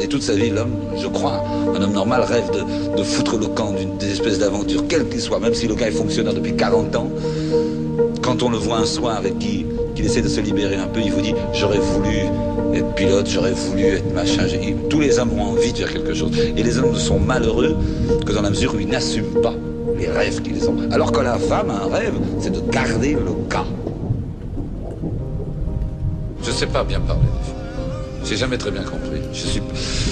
Et toute sa vie, l'homme, je crois, un homme normal rêve de, foutre le camp d'une des espèces d'aventures, quel qu'il soit, même si le gars est fonctionnaire depuis 40 ans. Quand on le voit un soir et qu'il essaie de se libérer un peu, il vous dit J'aurais voulu être pilote, j'aurais voulu être machin. Tous les hommes ont envie de faire quelque chose. Et les hommes ne sont malheureux que dans la mesure où ils n'assument pas les rêves qu'ils ont. Alors que la femme a un rêve, c'est de garder le cas. Je ne sais pas bien parler des filles. J'ai jamais très bien compris.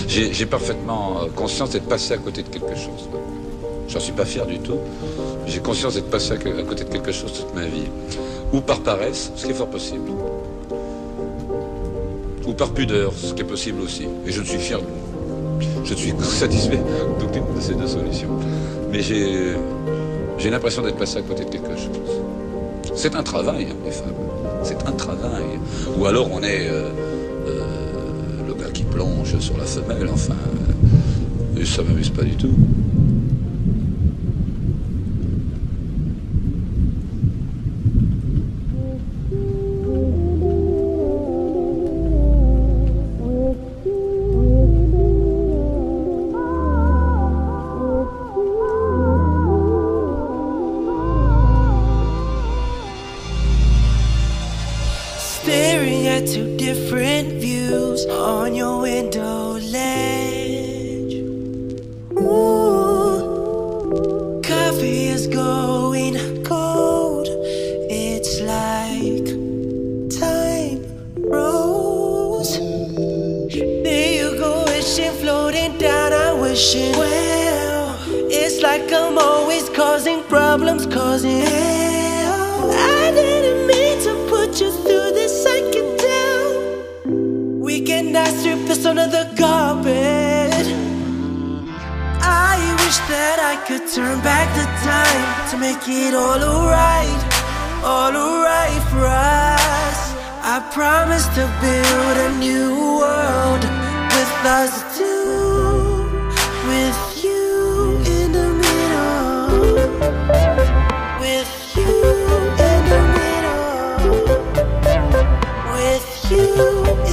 J'ai parfaitement euh, conscience d'être passé à côté de quelque chose. J'en suis pas fier du tout. J'ai conscience d'être passé à côté de quelque chose toute ma vie. Ou par paresse, ce qui est fort possible. Ou par pudeur, ce qui est possible aussi. Et je ne suis fier, je suis satisfait d'aucune de ces deux solutions. Mais j'ai l'impression d'être passé à côté de quelque chose. C'est un travail, hein, les femmes. C'est un travail. Ou alors on est euh, sur la femelle, enfin. Ça m'amuse pas du tout. well. It's like I'm always causing problems, causing hell. I didn't mean to put you through this, I can tell. We cannot strip this under the carpet. I wish that I could turn back the time to make it all alright, all alright for us. I promise to build a new world with us you.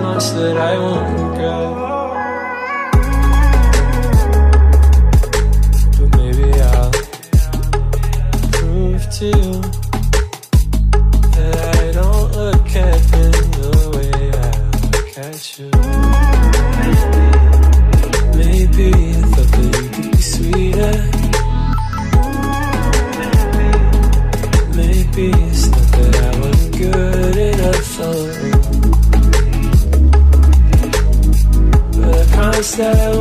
Much that I won't regret. I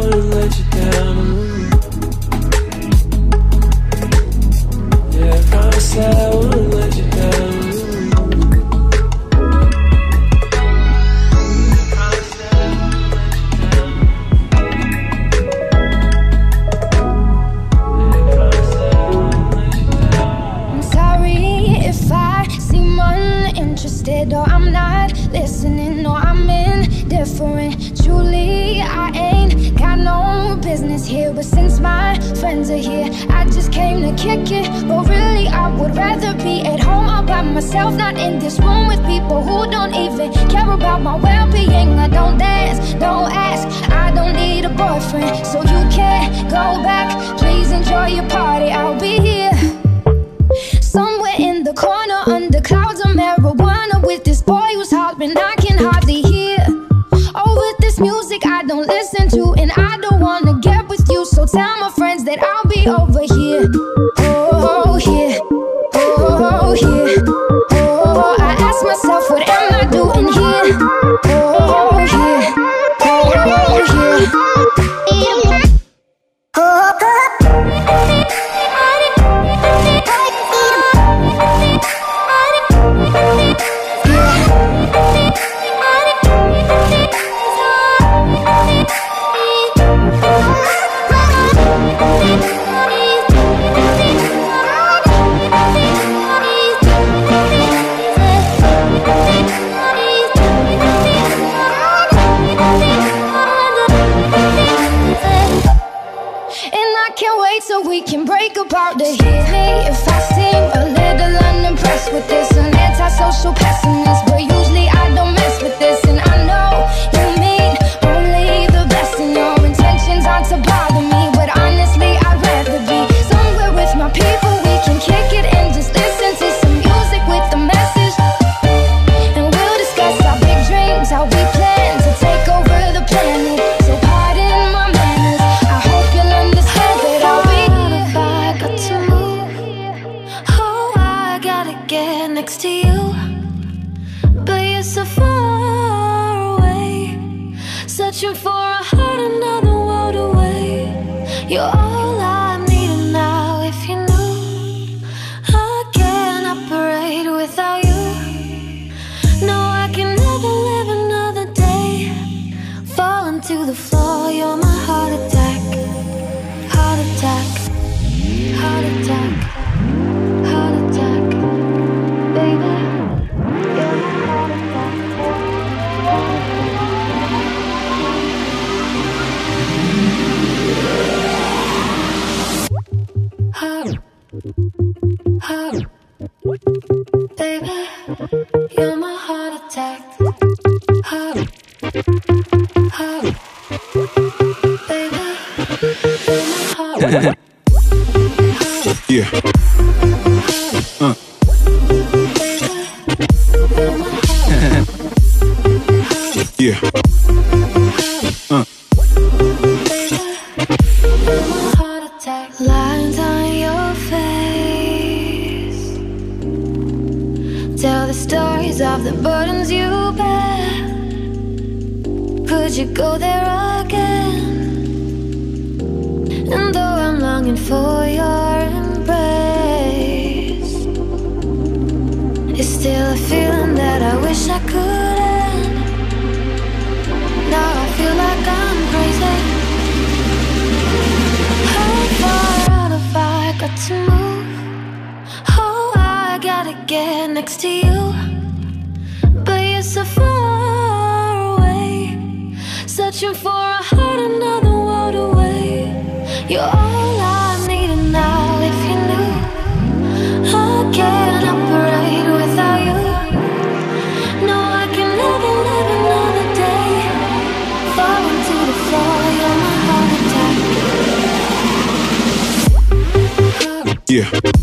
Yeah.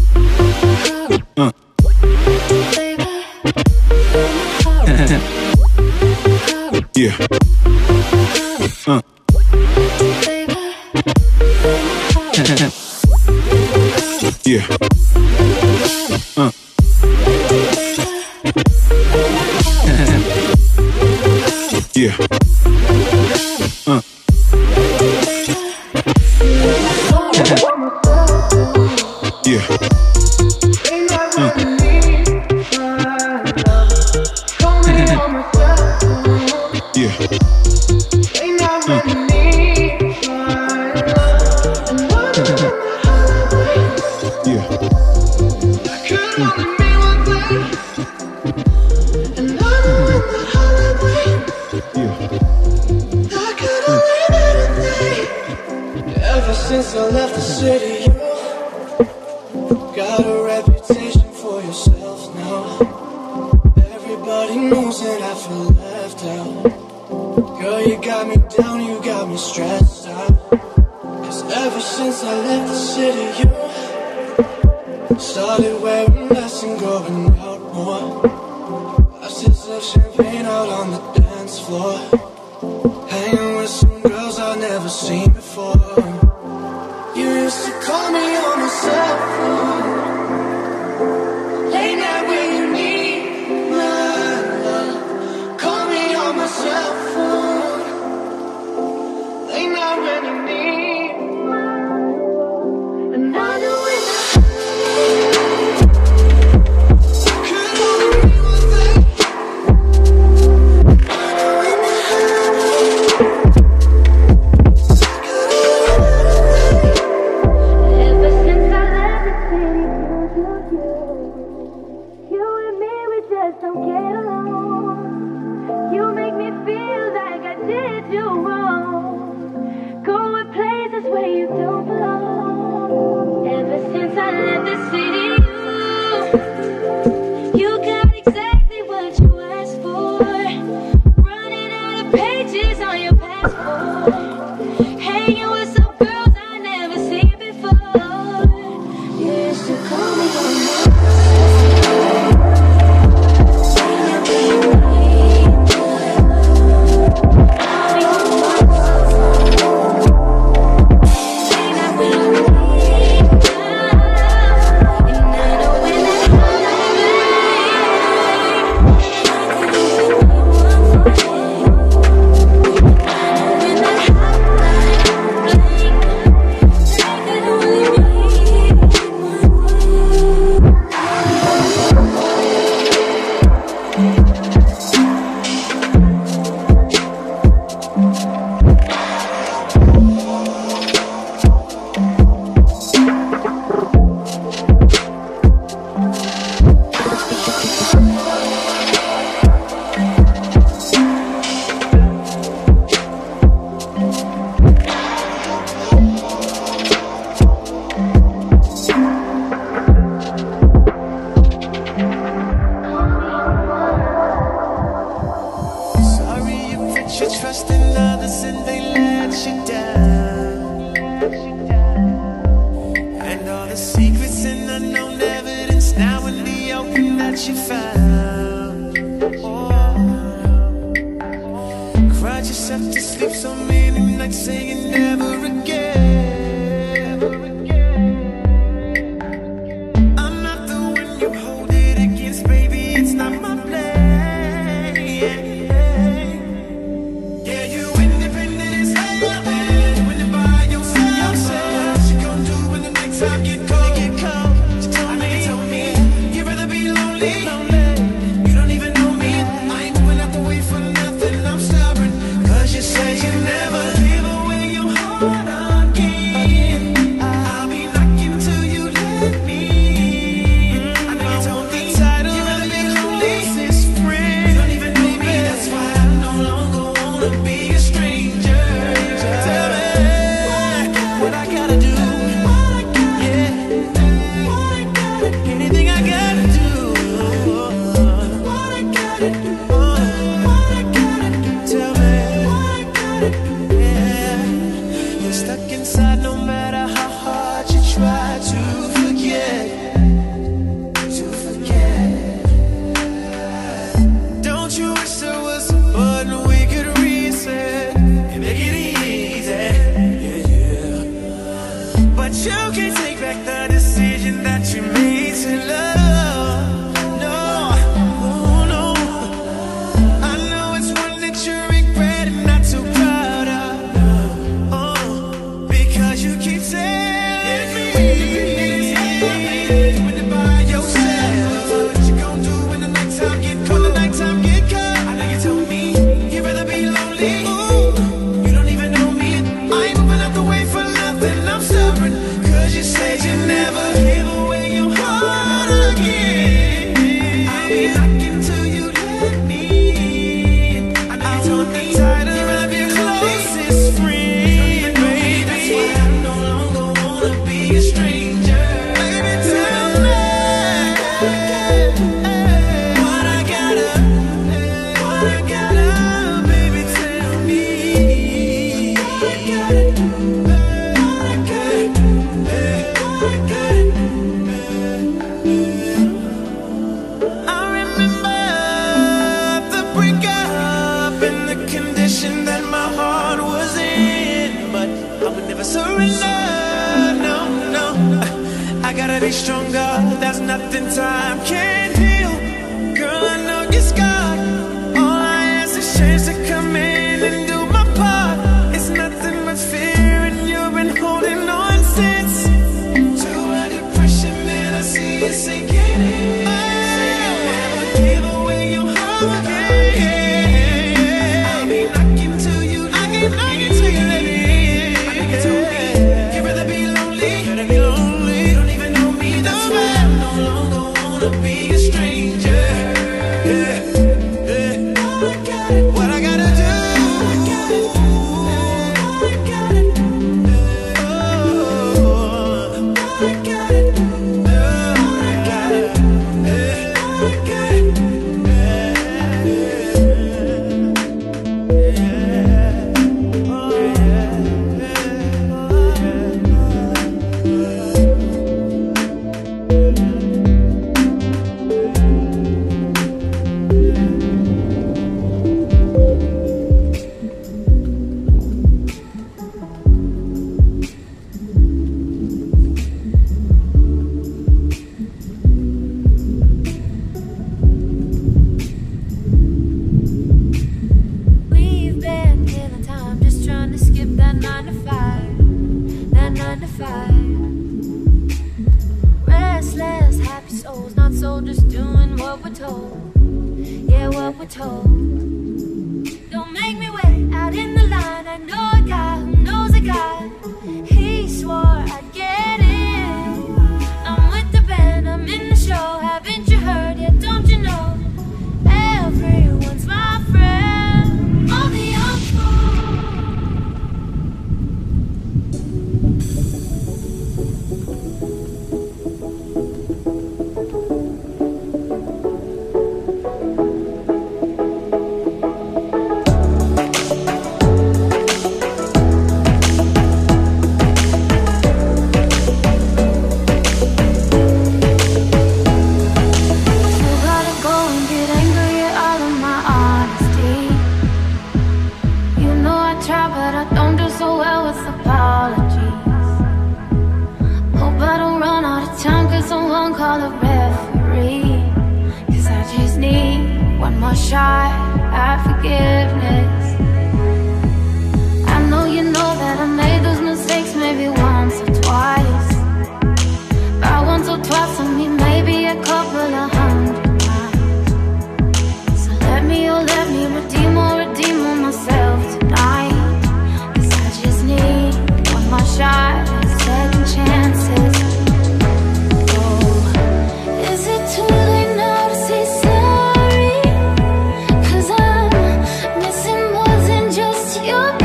Your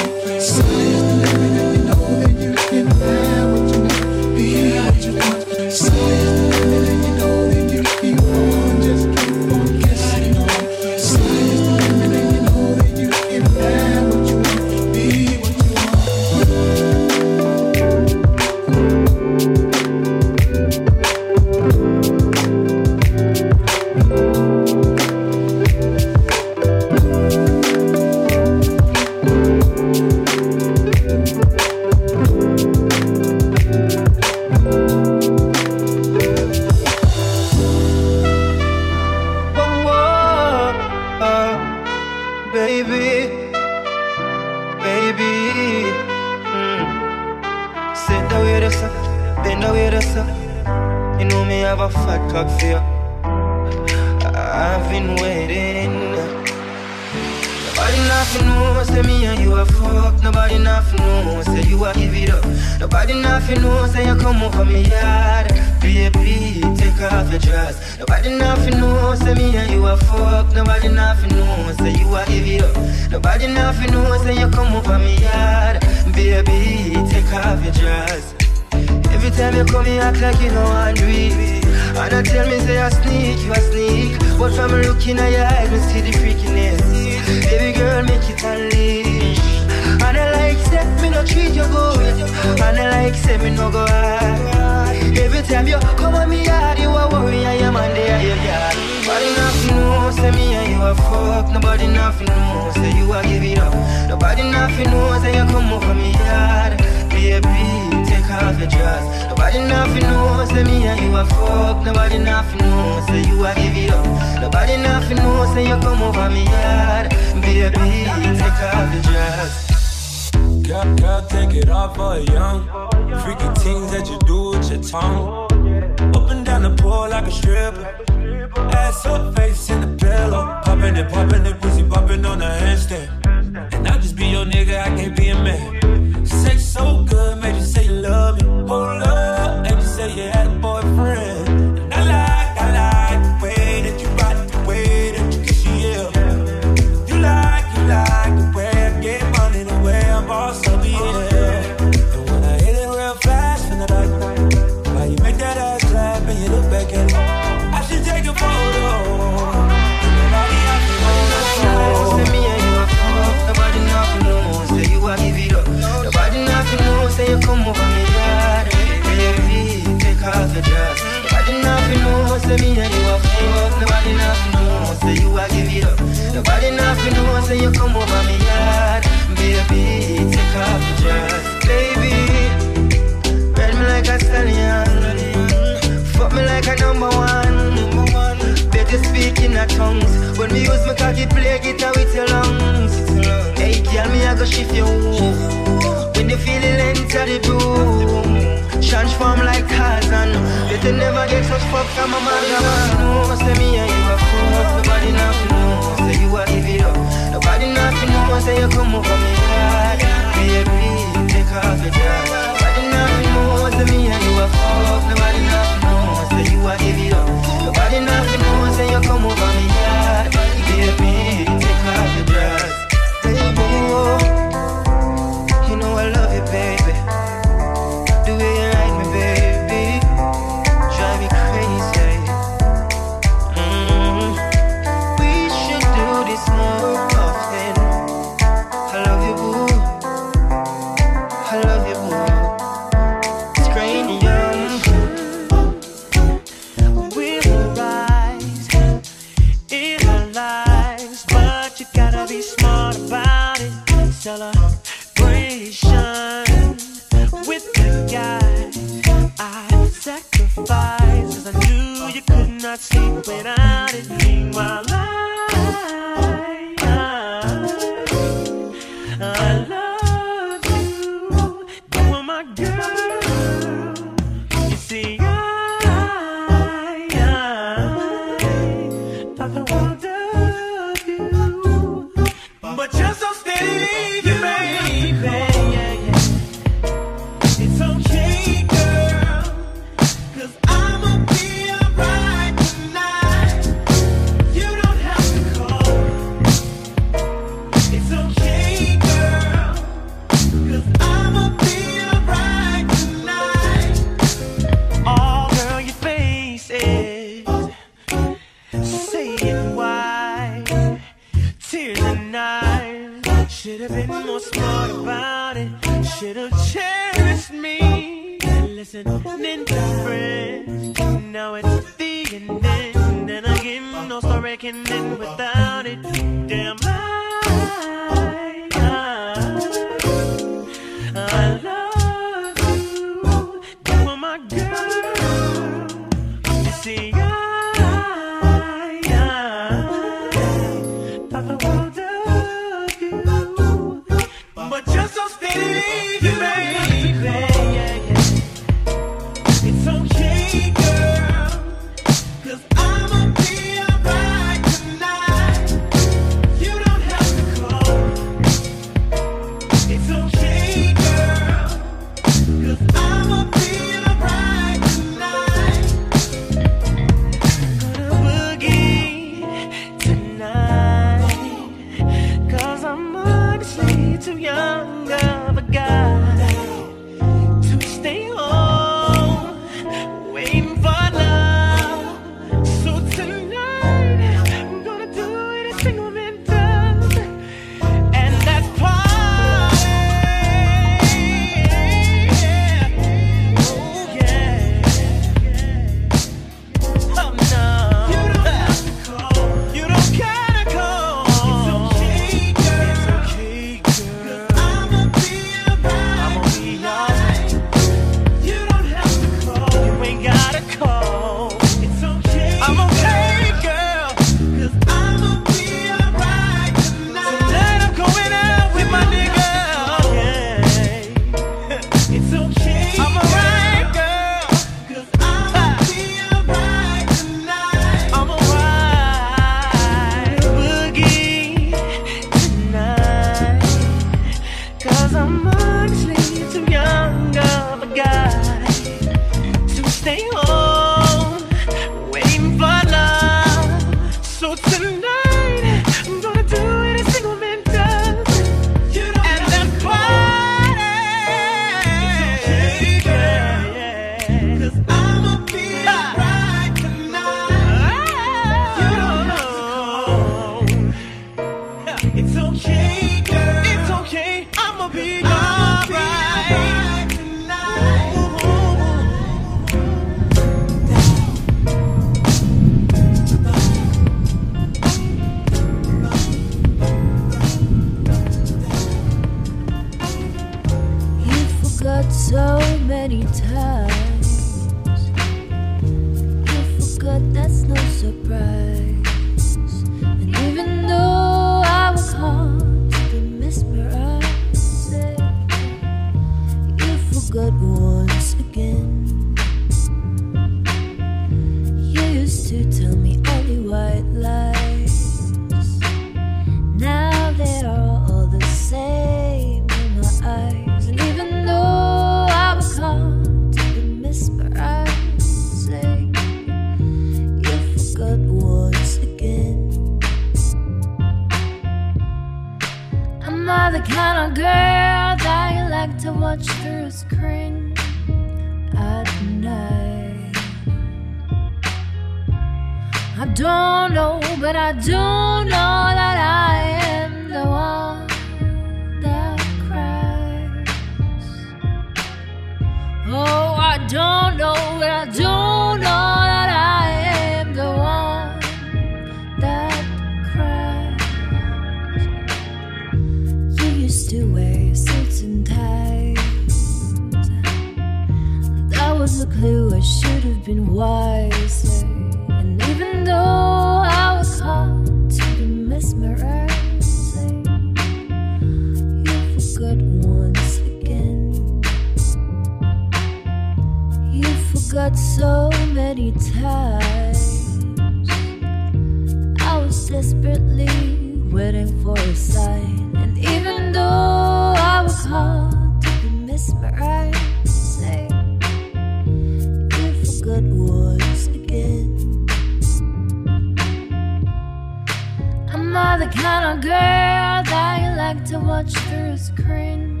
to watch through a screen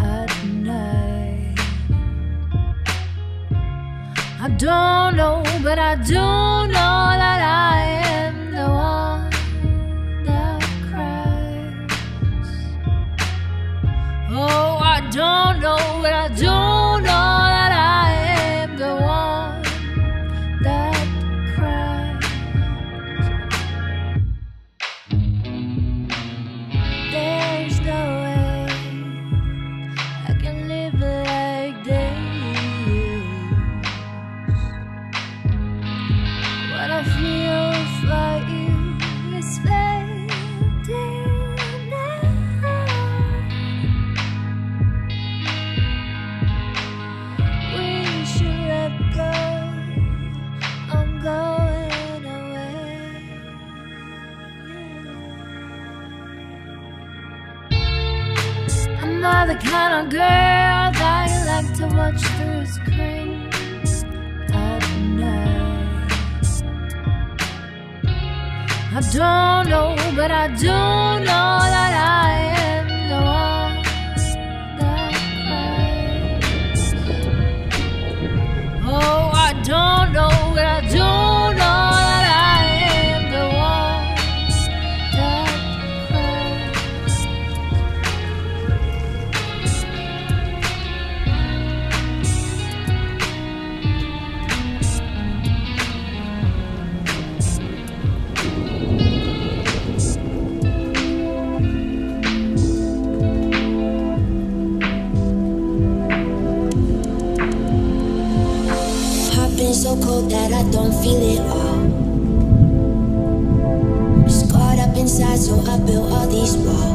at night. I don't know, but I do know that I am the one that cries. Oh, I don't know, but I do don't know, but I do know that. feel it all. Just caught up inside, so I built all these walls.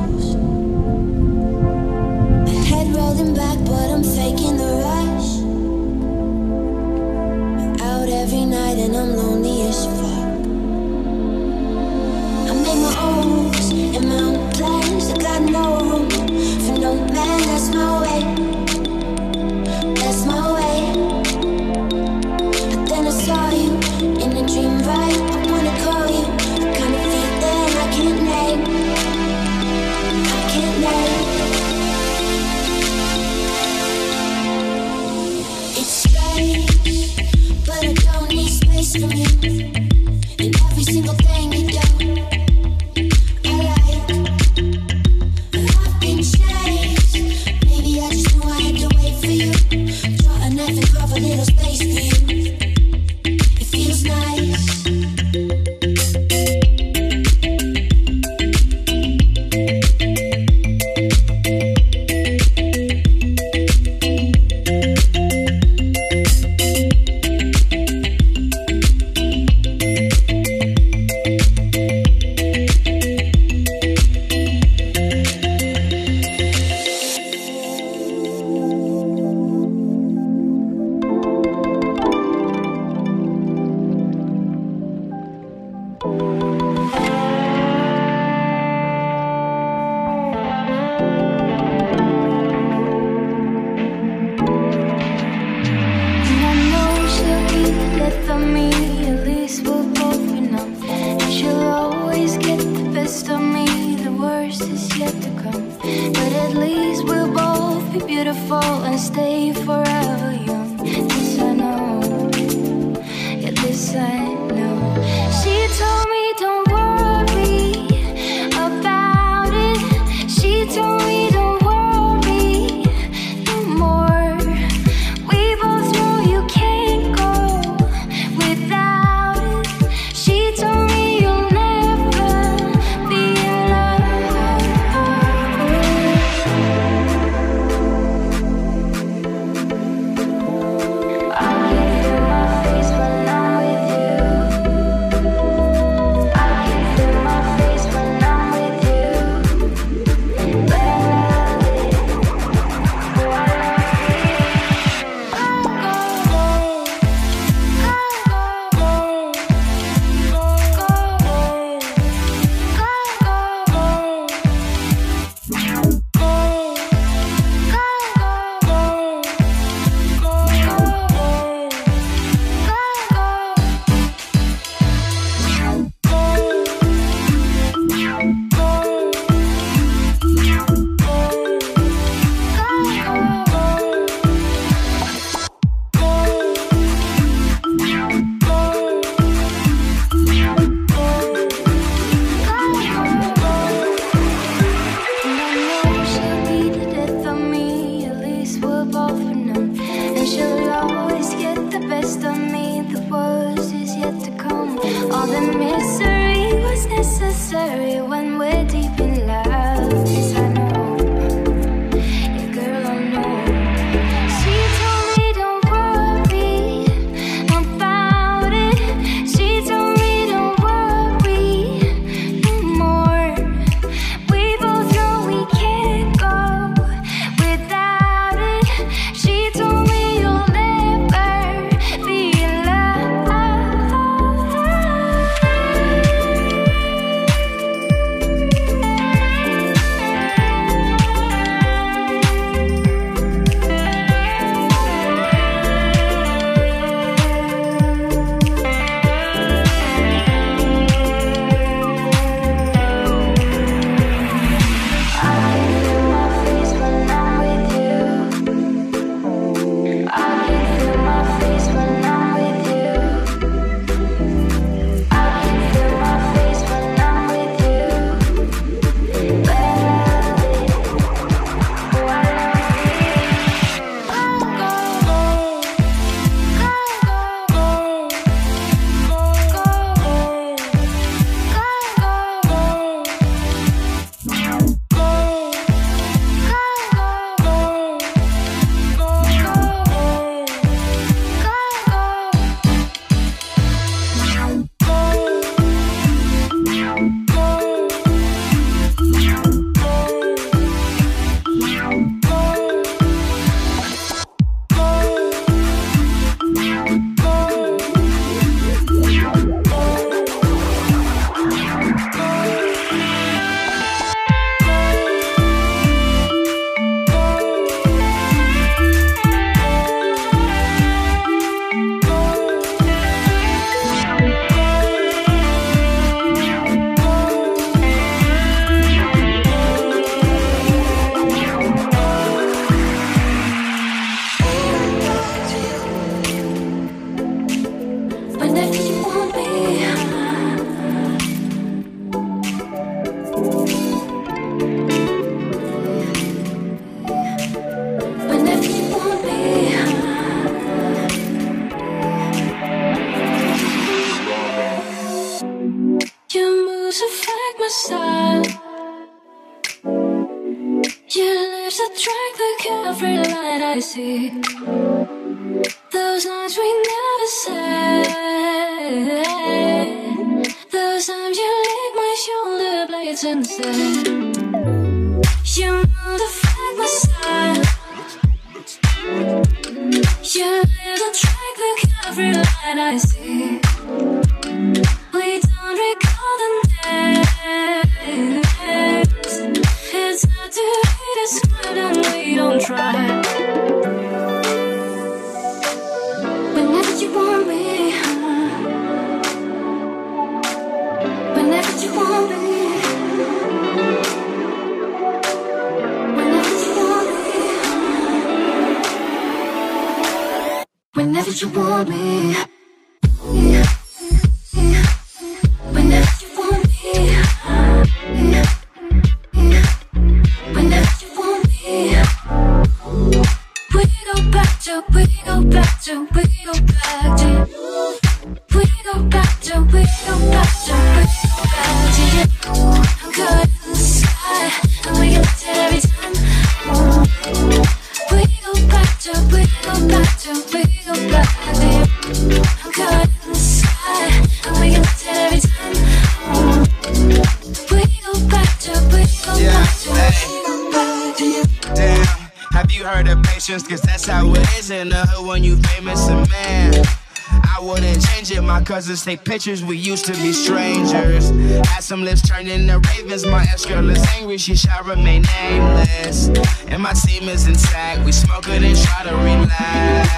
cousins take pictures, we used to be strangers. Had some lips turned into ravens, my ex girl is angry, she shall remain nameless. And my team is intact, we smoke it and try to relax.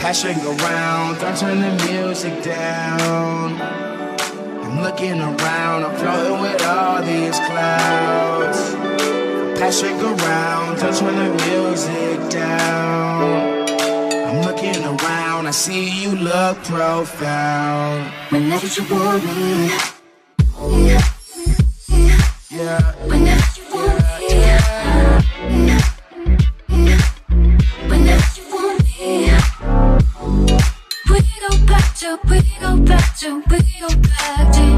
Passing around, don't turn the music down. I'm looking around, I'm floating with all these clouds. Passing around, don't turn the music down. I'm looking around, I see you look profound. Whenever you want me. Yeah. Whenever you want me. Whenever you want me. We go back to, we go back to, we go back to.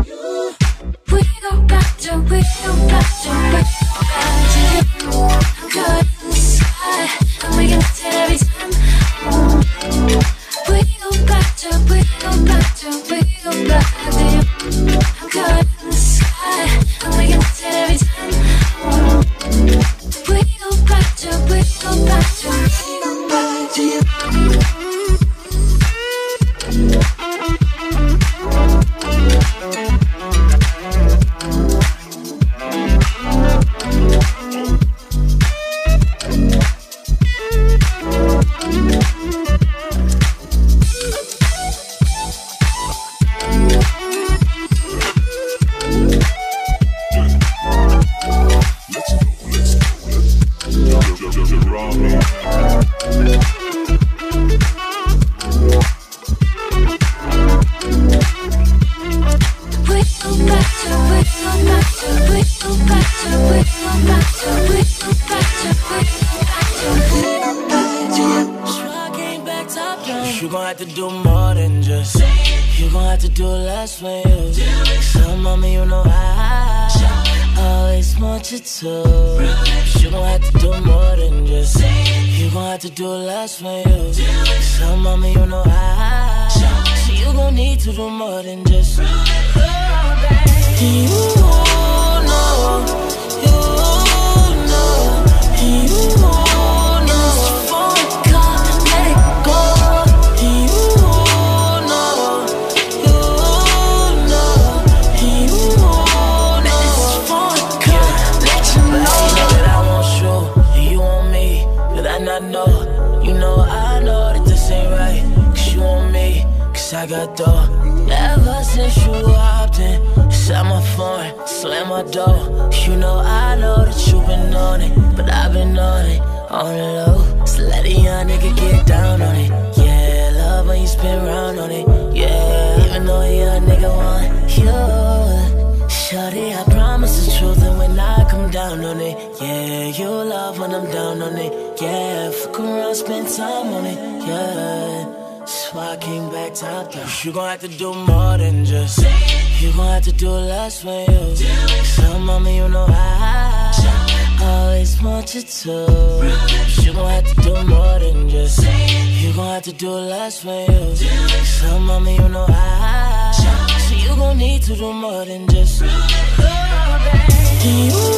my door. You know I know that you been on it, but I've been on it on the low. So let a young nigga get down on it. Yeah, love when you spin round on it. Yeah, even though a young nigga want you, shorty, I promise the truth, and when I come down on it, yeah, you love when I'm down on it. Yeah, fuck around, spend time on it. Yeah. So I came back top down. You gon' have to do more than just. say. You gon' have to do less for you. So, mama, you know I always want you to. You gon' have to do more than just. You gon' have to do less for you. So, mama, you know I. So you gon' need to do more than just. You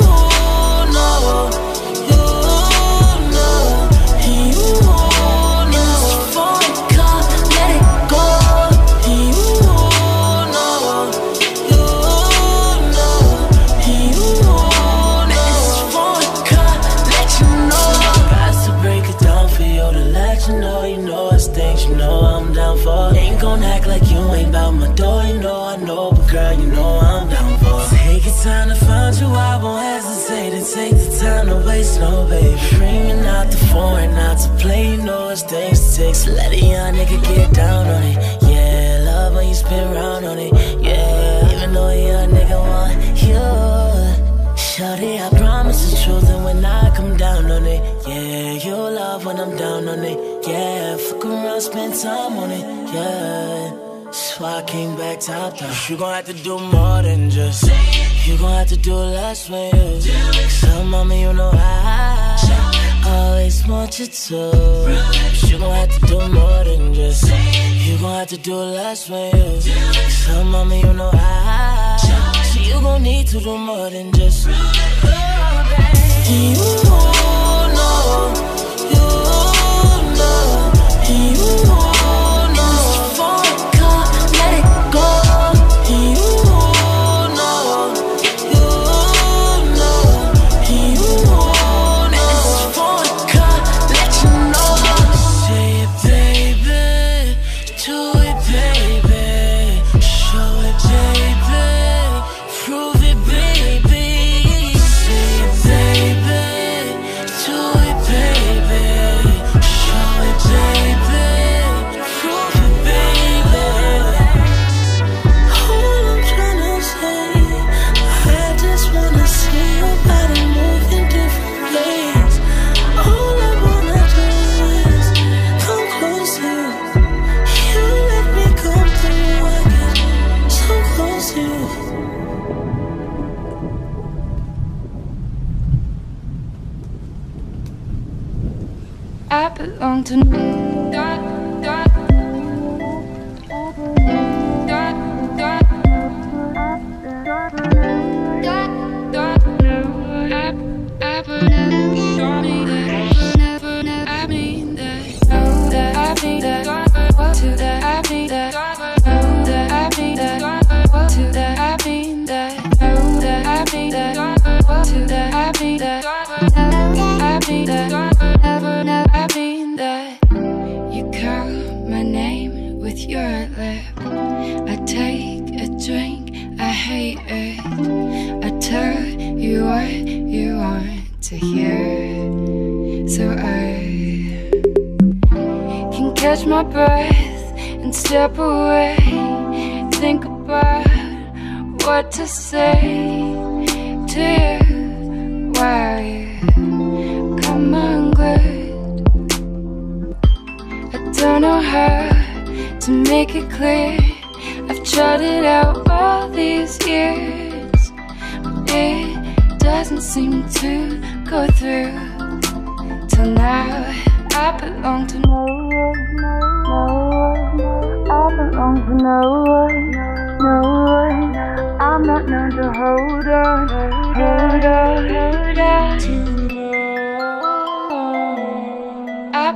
know, you know, you know. Like you ain't bout my door. You know I know, but girl, you know I'm down for. Take your time to find you. I won't hesitate and take the time to waste no baby. Bringing out the foreign out to play. You know it's things to let a young nigga get down on it. Yeah, love when you spin round on it. Yeah, even though a young nigga want you. Shorty, I promise the truth, and when I come down on it, yeah, you'll love when I'm down on it, yeah, fuck around, spend time on it, yeah. So I came back top down. You gon' have to do more than just. You gon' have to do less for you. So, mama, you know I always want you to. You gon' have to do more than just. You gon' have to do less for you. So, mama, you know I. So you gon' need to do more than just. You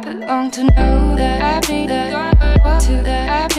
belong to know that. I be that, what to that I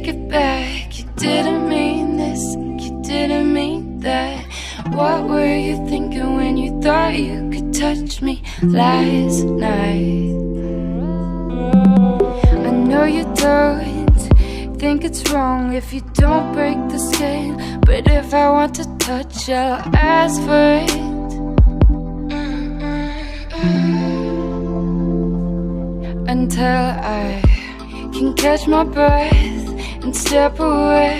I be that, never, never I be that. There you you didn't mean this, you didn't mean that. What were you thinking when you thought you could touch me last night? I know you don't think it's wrong if you don't break the scale, but if I want to touch, I'll ask for it. Until I can catch my breath and step away.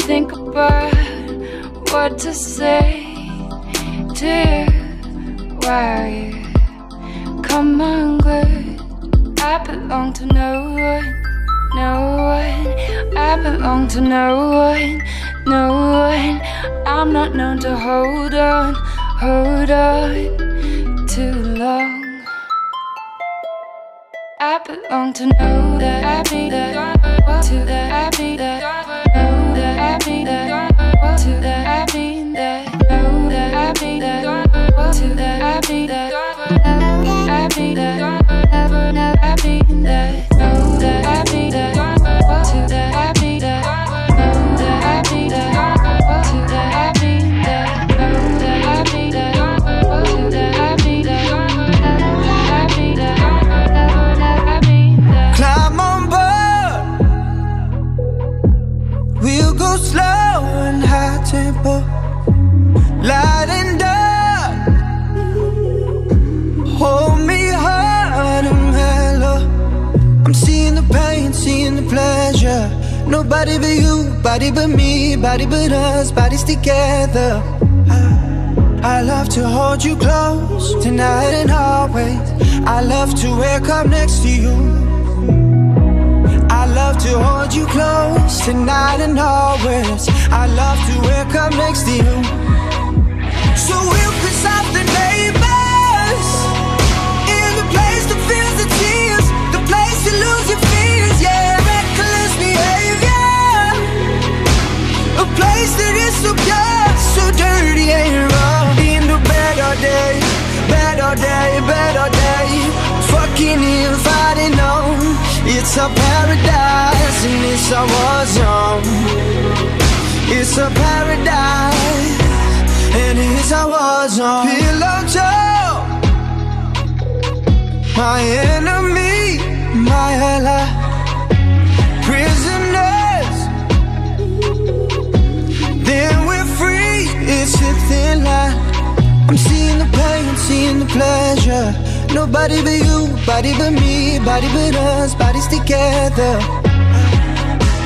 Think about what to say to you. Why you come? I belong to no one, no one. I belong to no one, no one. I'm not known to hold on, hold on too long. I belong to know that I to I be that body but me, body but us, bodies together. I love to hold you close tonight and always. I love to wake up next to you. I love to hold you close tonight and always. I love to wake up next to you. So we'll place that is so pure, so dirty and raw. In the better day, better day, better day. Fucking if I didn't it's a paradise and it's a war zone. It's a paradise and it's a war zone. Pillow talk, my enemy, my ally. It's a thin line. I'm seeing the pain, seeing the pleasure. Nobody but you, body but me, body but us, bodies together.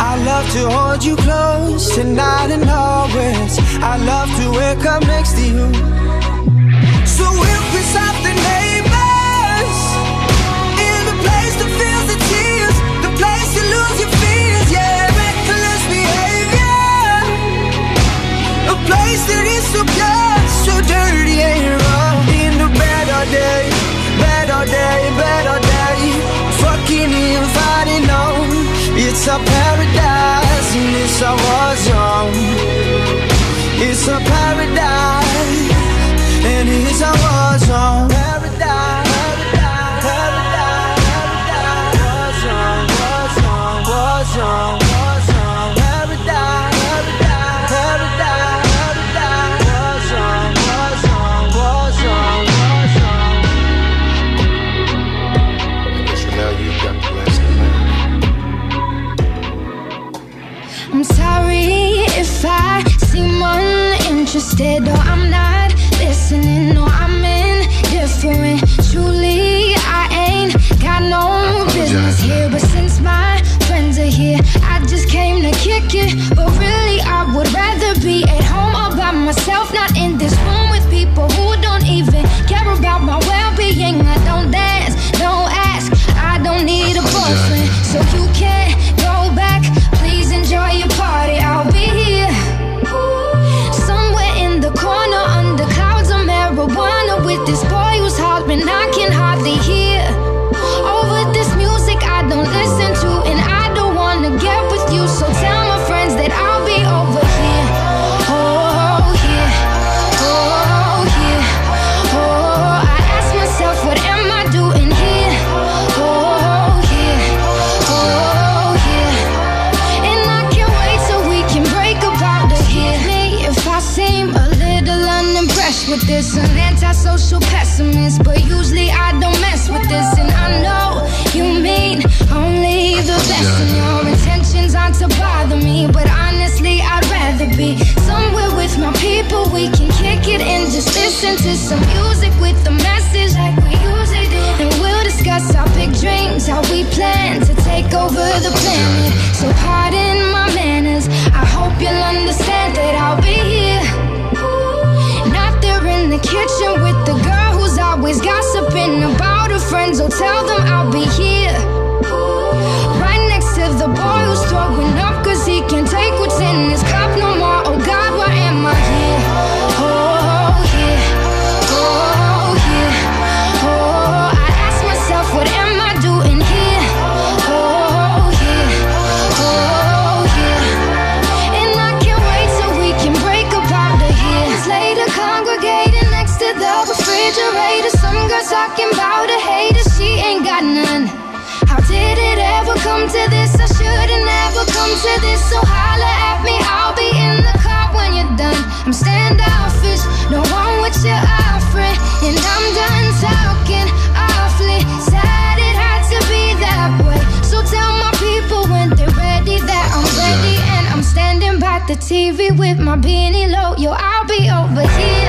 I love to hold you close tonight and always. I love to wake up next to you. So we'll piss off place that is so pure, so dirty and raw. In the better day, better day, better day. Fucking I didn't know, it's a paradise and it's a war zone. It's a paradise and it's a war zone. Paradise. paradise, paradise, war zone, war zone, war zone. Kick it. But really, I would rather be at home all by myself, not in this room pessimist, but usually I don't mess with this. And I know you mean only the best. And your intentions aren't to bother me, but honestly, I'd rather be somewhere with my people. We can kick it and just listen to some music with a message like we usually do. And we'll discuss our big dreams, how we plan to take over the planet. So, pardon my manners, I hope you'll understand. always gossiping about her friends. Oh, tell them I'll be here. Right next to the boy who's throwing up, cause he can't take what's in his cup. TV with my beanie low. Yo, I'll be over here.